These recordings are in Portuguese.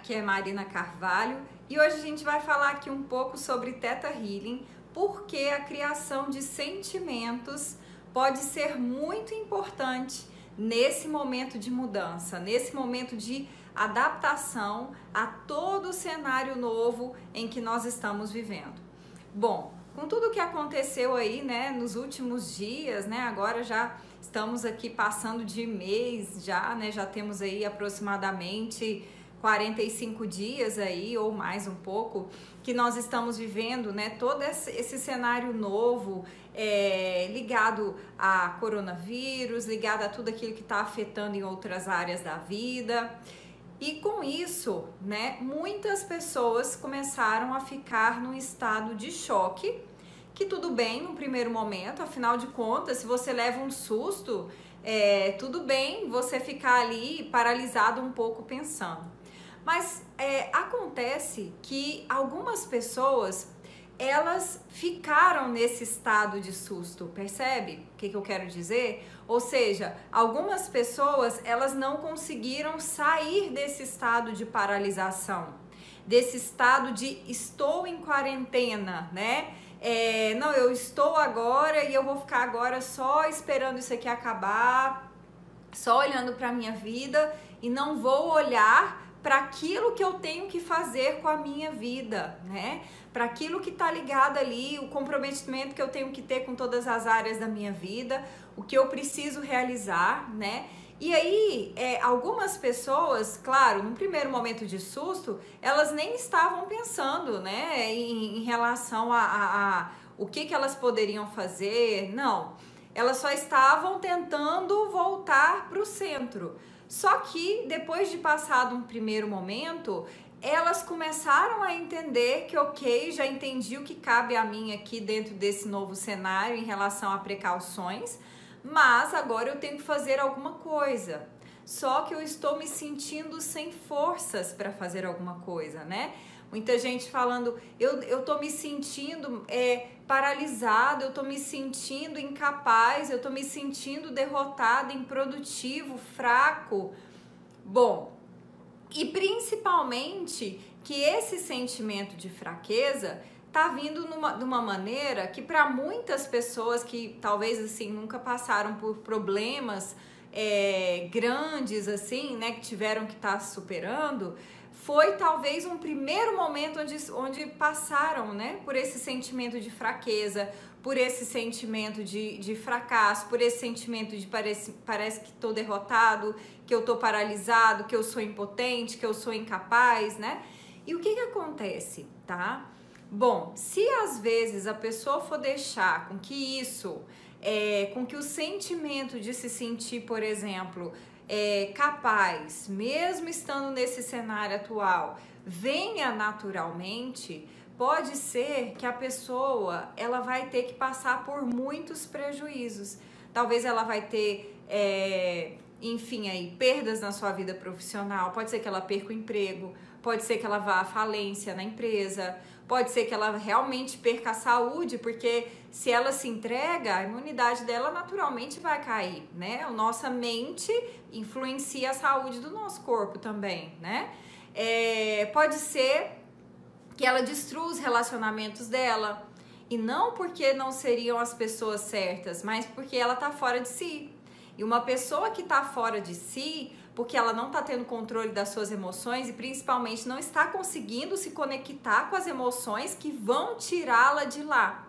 Aqui é Marina Carvalho e hoje a gente vai falar aqui um pouco sobre Teta Healing, porque a criação de sentimentos pode ser muito importante nesse momento de mudança, nesse momento de adaptação a todo o cenário novo em que nós estamos vivendo. Bom, com tudo que aconteceu aí, né, nos últimos dias, né, agora já estamos aqui passando de mês já, né, já temos aí aproximadamente 45 dias aí, ou mais um pouco, que nós estamos vivendo, né? Todo esse, cenário novo é, ligado a coronavírus, ligado a tudo aquilo que está afetando em outras áreas da vida. E com isso, né, muitas pessoas começaram a ficar num estado de choque, que tudo bem no primeiro momento, afinal de contas, se você leva um susto, é, tudo bem você ficar ali paralisado um pouco pensando. Mas é, acontece que algumas pessoas elas ficaram nesse estado de susto, percebe? O que, que eu quero dizer? Ou seja, algumas pessoas elas não conseguiram sair desse estado de paralisação, desse estado de estou em quarentena, né? É, não, eu estou agora e eu vou ficar agora só esperando isso aqui acabar, só olhando para minha vida e não vou olhar para aquilo que eu tenho que fazer com a minha vida, né? Para aquilo que está ligado ali, o comprometimento que eu tenho que ter com todas as áreas da minha vida, o que eu preciso realizar, né? E aí, é, algumas pessoas, claro, no primeiro momento de susto, elas nem estavam pensando, né, em, em relação a, a, a, o que, que elas poderiam fazer, não. Elas só estavam tentando voltar para o centro. Só que depois de passado um primeiro momento, elas começaram a entender que, ok, já entendi o que cabe a mim aqui dentro desse novo cenário em relação a precauções, mas agora eu tenho que fazer alguma coisa. Só que eu estou me sentindo sem forças para fazer alguma coisa, né? Muita gente falando, eu, eu tô me sentindo é, paralisado, eu tô me sentindo incapaz, eu tô me sentindo derrotado, improdutivo, fraco. Bom, e principalmente que esse sentimento de fraqueza tá vindo numa, de uma maneira que para muitas pessoas que talvez assim nunca passaram por problemas é, grandes assim, né, que tiveram que estar tá superando, foi talvez um primeiro momento onde, onde passaram né, por esse sentimento de fraqueza, por esse sentimento de, de fracasso, por esse sentimento de parece, parece que estou derrotado, que eu estou paralisado, que eu sou impotente, que eu sou incapaz, né? E o que, que acontece, tá? Bom, se às vezes a pessoa for deixar com que isso, é, com que o sentimento de se sentir, por exemplo, é, capaz, mesmo estando nesse cenário atual, venha naturalmente, pode ser que a pessoa ela vai ter que passar por muitos prejuízos. Talvez ela vai ter, é, enfim, aí perdas na sua vida profissional. Pode ser que ela perca o emprego, pode ser que ela vá à falência na empresa, pode ser que ela realmente perca a saúde, porque se ela se entrega, a imunidade dela naturalmente vai cair, né? A nossa mente influencia a saúde do nosso corpo também, né? É, pode ser que ela destrua os relacionamentos dela, e não porque não seriam as pessoas certas, mas porque ela tá fora de si. E uma pessoa que tá fora de si, porque ela não está tendo controle das suas emoções e principalmente não está conseguindo se conectar com as emoções que vão tirá-la de lá.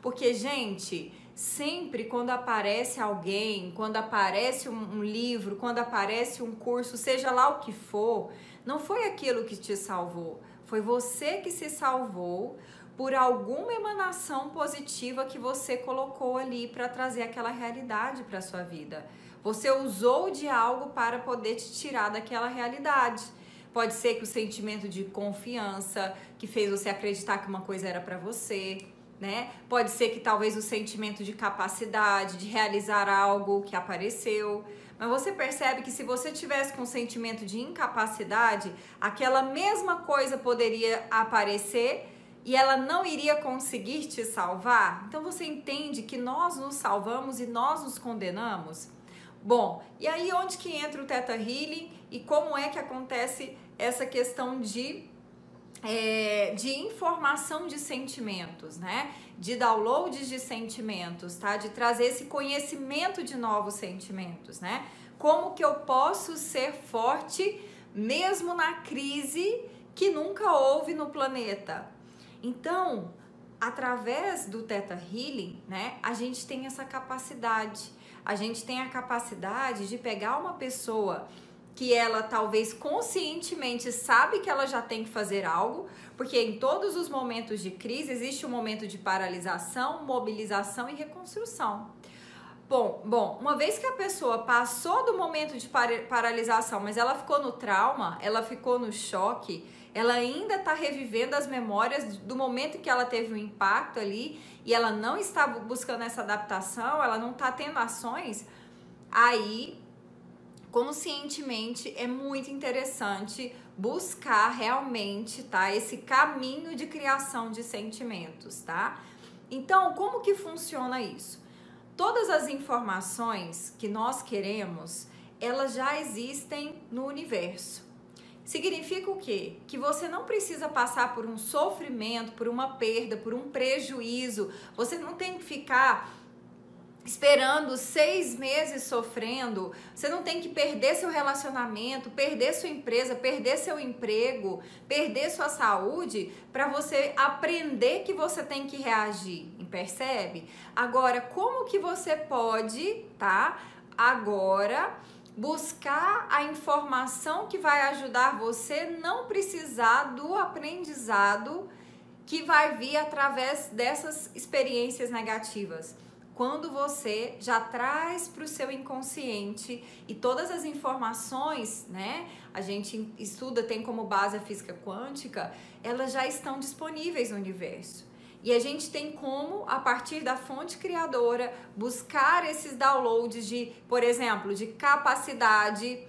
Porque, gente, sempre quando aparece alguém, quando aparece um, livro, quando aparece um curso, seja lá o que for, não foi aquilo que te salvou, foi você que se salvou por alguma emanação positiva que você colocou ali para trazer aquela realidade para sua vida. Você usou de algo para poder te tirar daquela realidade. Pode ser que o sentimento de confiança que fez você acreditar que uma coisa era para você, né? Pode ser que talvez o sentimento de capacidade de realizar algo que apareceu. Mas você percebe que se você tivesse com sentimento de incapacidade, aquela mesma coisa poderia aparecer e ela não iria conseguir te salvar? Então você entende que nós nos salvamos e nós nos condenamos? Bom, e aí onde que entra o Theta Healing e como é que acontece essa questão de é, de informação de sentimentos, né? De downloads de sentimentos, tá? De trazer esse conhecimento de novos sentimentos, né? Como que eu posso ser forte mesmo na crise que nunca houve no planeta? Então, através do Theta Healing, né, a gente tem essa capacidade. A gente tem a capacidade de pegar uma pessoa que ela talvez conscientemente sabe que ela já tem que fazer algo, porque em todos os momentos de crise existe um momento de paralisação, mobilização e reconstrução. Bom, bom, uma vez que a pessoa passou do momento de paralisação, mas ela ficou no trauma, ela ficou no choque, ela ainda está revivendo as memórias do momento que ela teve um impacto ali e ela não está buscando essa adaptação, ela não está tendo ações, aí conscientemente é muito interessante buscar realmente, tá? Esse caminho de criação de sentimentos, tá? Então, como que funciona isso? Todas as informações que nós queremos, elas já existem no universo. Significa o quê? Que você não precisa passar por um sofrimento, por uma perda, por um prejuízo. Você não tem que ficar esperando seis meses sofrendo. Você não tem que perder seu relacionamento, perder sua empresa, perder seu emprego, perder sua saúde para você aprender que você tem que reagir. Percebe? Agora, como que você pode, tá? Agora buscar a informação que vai ajudar você não precisar do aprendizado que vai vir através dessas experiências negativas quando você já traz para o seu inconsciente e todas as informações, né? A gente estuda, tem como base a física quântica, elas já estão disponíveis no universo. E a gente tem como, a partir da fonte criadora, buscar esses downloads de, por exemplo, de capacidade,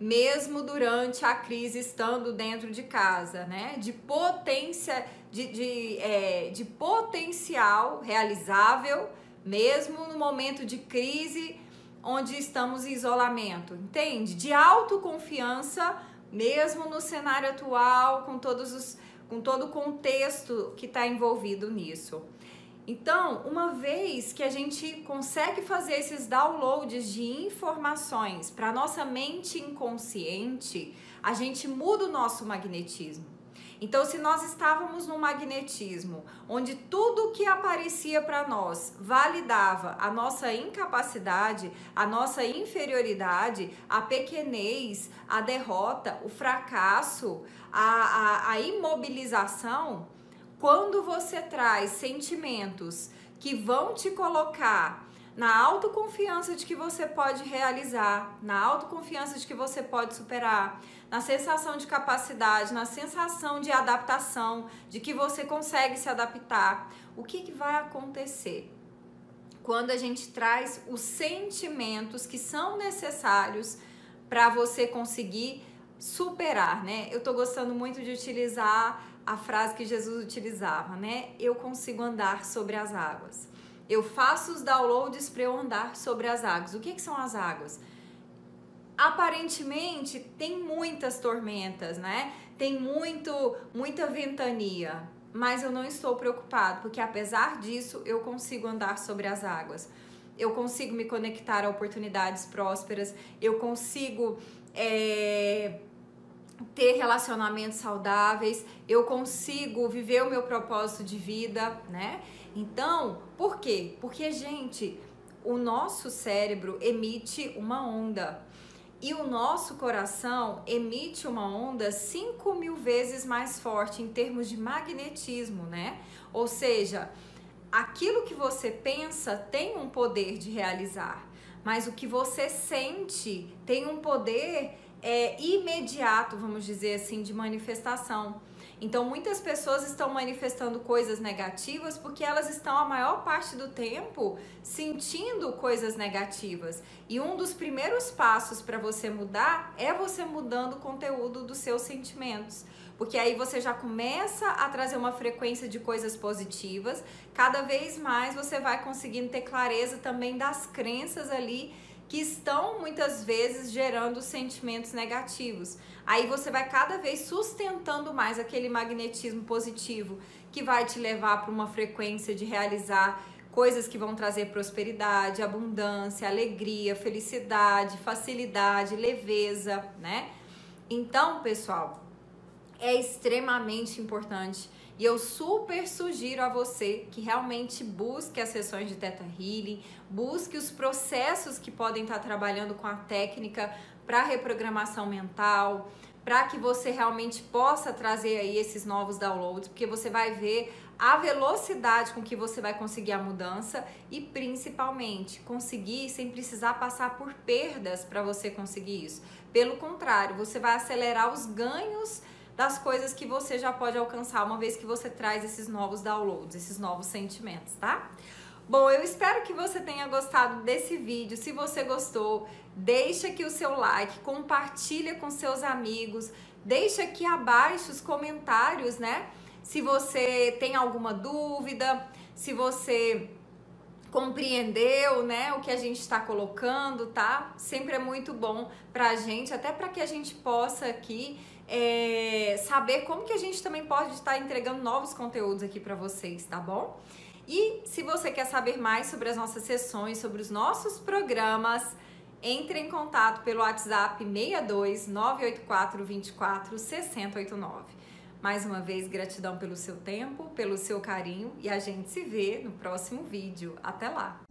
mesmo durante a crise, estando dentro de casa, né? De potência, de, de, é, de potencial realizável mesmo no momento de crise onde estamos em isolamento, entende? De autoconfiança, mesmo no cenário atual, com todos os com todo o contexto que está envolvido nisso. Então, uma vez que a gente consegue fazer esses downloads de informações para nossa mente inconsciente, a gente muda o nosso magnetismo. Então, se nós estávamos no magnetismo, onde tudo que aparecia para nós validava a nossa incapacidade, a nossa inferioridade, a pequenez, a derrota, o fracasso, a, a, a imobilização, quando você traz sentimentos que vão te colocar na autoconfiança de que você pode realizar, na autoconfiança de que você pode superar, na sensação de capacidade, na sensação de adaptação, de que você consegue se adaptar. O que, que vai acontecer? Quando a gente traz os sentimentos que são necessários para você conseguir superar, né? Eu tô gostando muito de utilizar a frase que Jesus utilizava, né? Eu consigo andar sobre as águas. Eu faço os downloads para eu andar sobre as águas. O que, que são as águas? Aparentemente tem muitas tormentas, né? Tem muito, muita ventania, mas eu não estou preocupado, porque apesar disso eu consigo andar sobre as águas. Eu consigo me conectar a oportunidades prósperas, eu consigo é, ter relacionamentos saudáveis, eu consigo viver o meu propósito de vida, né? Então, por quê? Porque, gente, o nosso cérebro emite uma onda e o nosso coração emite uma onda 5 mil vezes mais forte em termos de magnetismo, né? Ou seja, aquilo que você pensa tem um poder de realizar, mas o que você sente tem um poder é, imediato, vamos dizer assim, de manifestação. Então, muitas pessoas estão manifestando coisas negativas porque elas estão a maior parte do tempo sentindo coisas negativas. E um dos primeiros passos para você mudar é você mudando o conteúdo dos seus sentimentos. Porque aí você já começa a trazer uma frequência de coisas positivas, cada vez mais você vai conseguindo ter clareza também das crenças ali que estão muitas vezes gerando sentimentos negativos. Aí você vai cada vez sustentando mais aquele magnetismo positivo que vai te levar para uma frequência de realizar coisas que vão trazer prosperidade, abundância, alegria, felicidade, facilidade, leveza, né? Então, pessoal, é extremamente importante e eu super sugiro a você que realmente busque as sessões de Teta Healing, busque os processos que podem estar trabalhando com a técnica para reprogramação mental, para que você realmente possa trazer aí esses novos downloads, porque você vai ver a velocidade com que você vai conseguir a mudança e principalmente conseguir sem precisar passar por perdas para você conseguir isso. Pelo contrário, você vai acelerar os ganhos das coisas que você já pode alcançar uma vez que você traz esses novos downloads, esses novos sentimentos, tá? Bom, eu espero que você tenha gostado desse vídeo. Se você gostou, deixa aqui o seu like, compartilha com seus amigos, deixa aqui abaixo os comentários, né? Se você tem alguma dúvida, se você compreendeu, né, o que a gente está colocando, tá? Sempre é muito bom pra gente, até para que a gente possa aqui é, saber como que a gente também pode estar entregando novos conteúdos aqui para vocês, tá bom? E se você quer saber mais sobre as nossas sessões, sobre os nossos programas, entre em contato pelo WhatsApp 62 984 24 6089. Mais uma vez, gratidão pelo seu tempo, pelo seu carinho e a gente se vê no próximo vídeo. Até lá!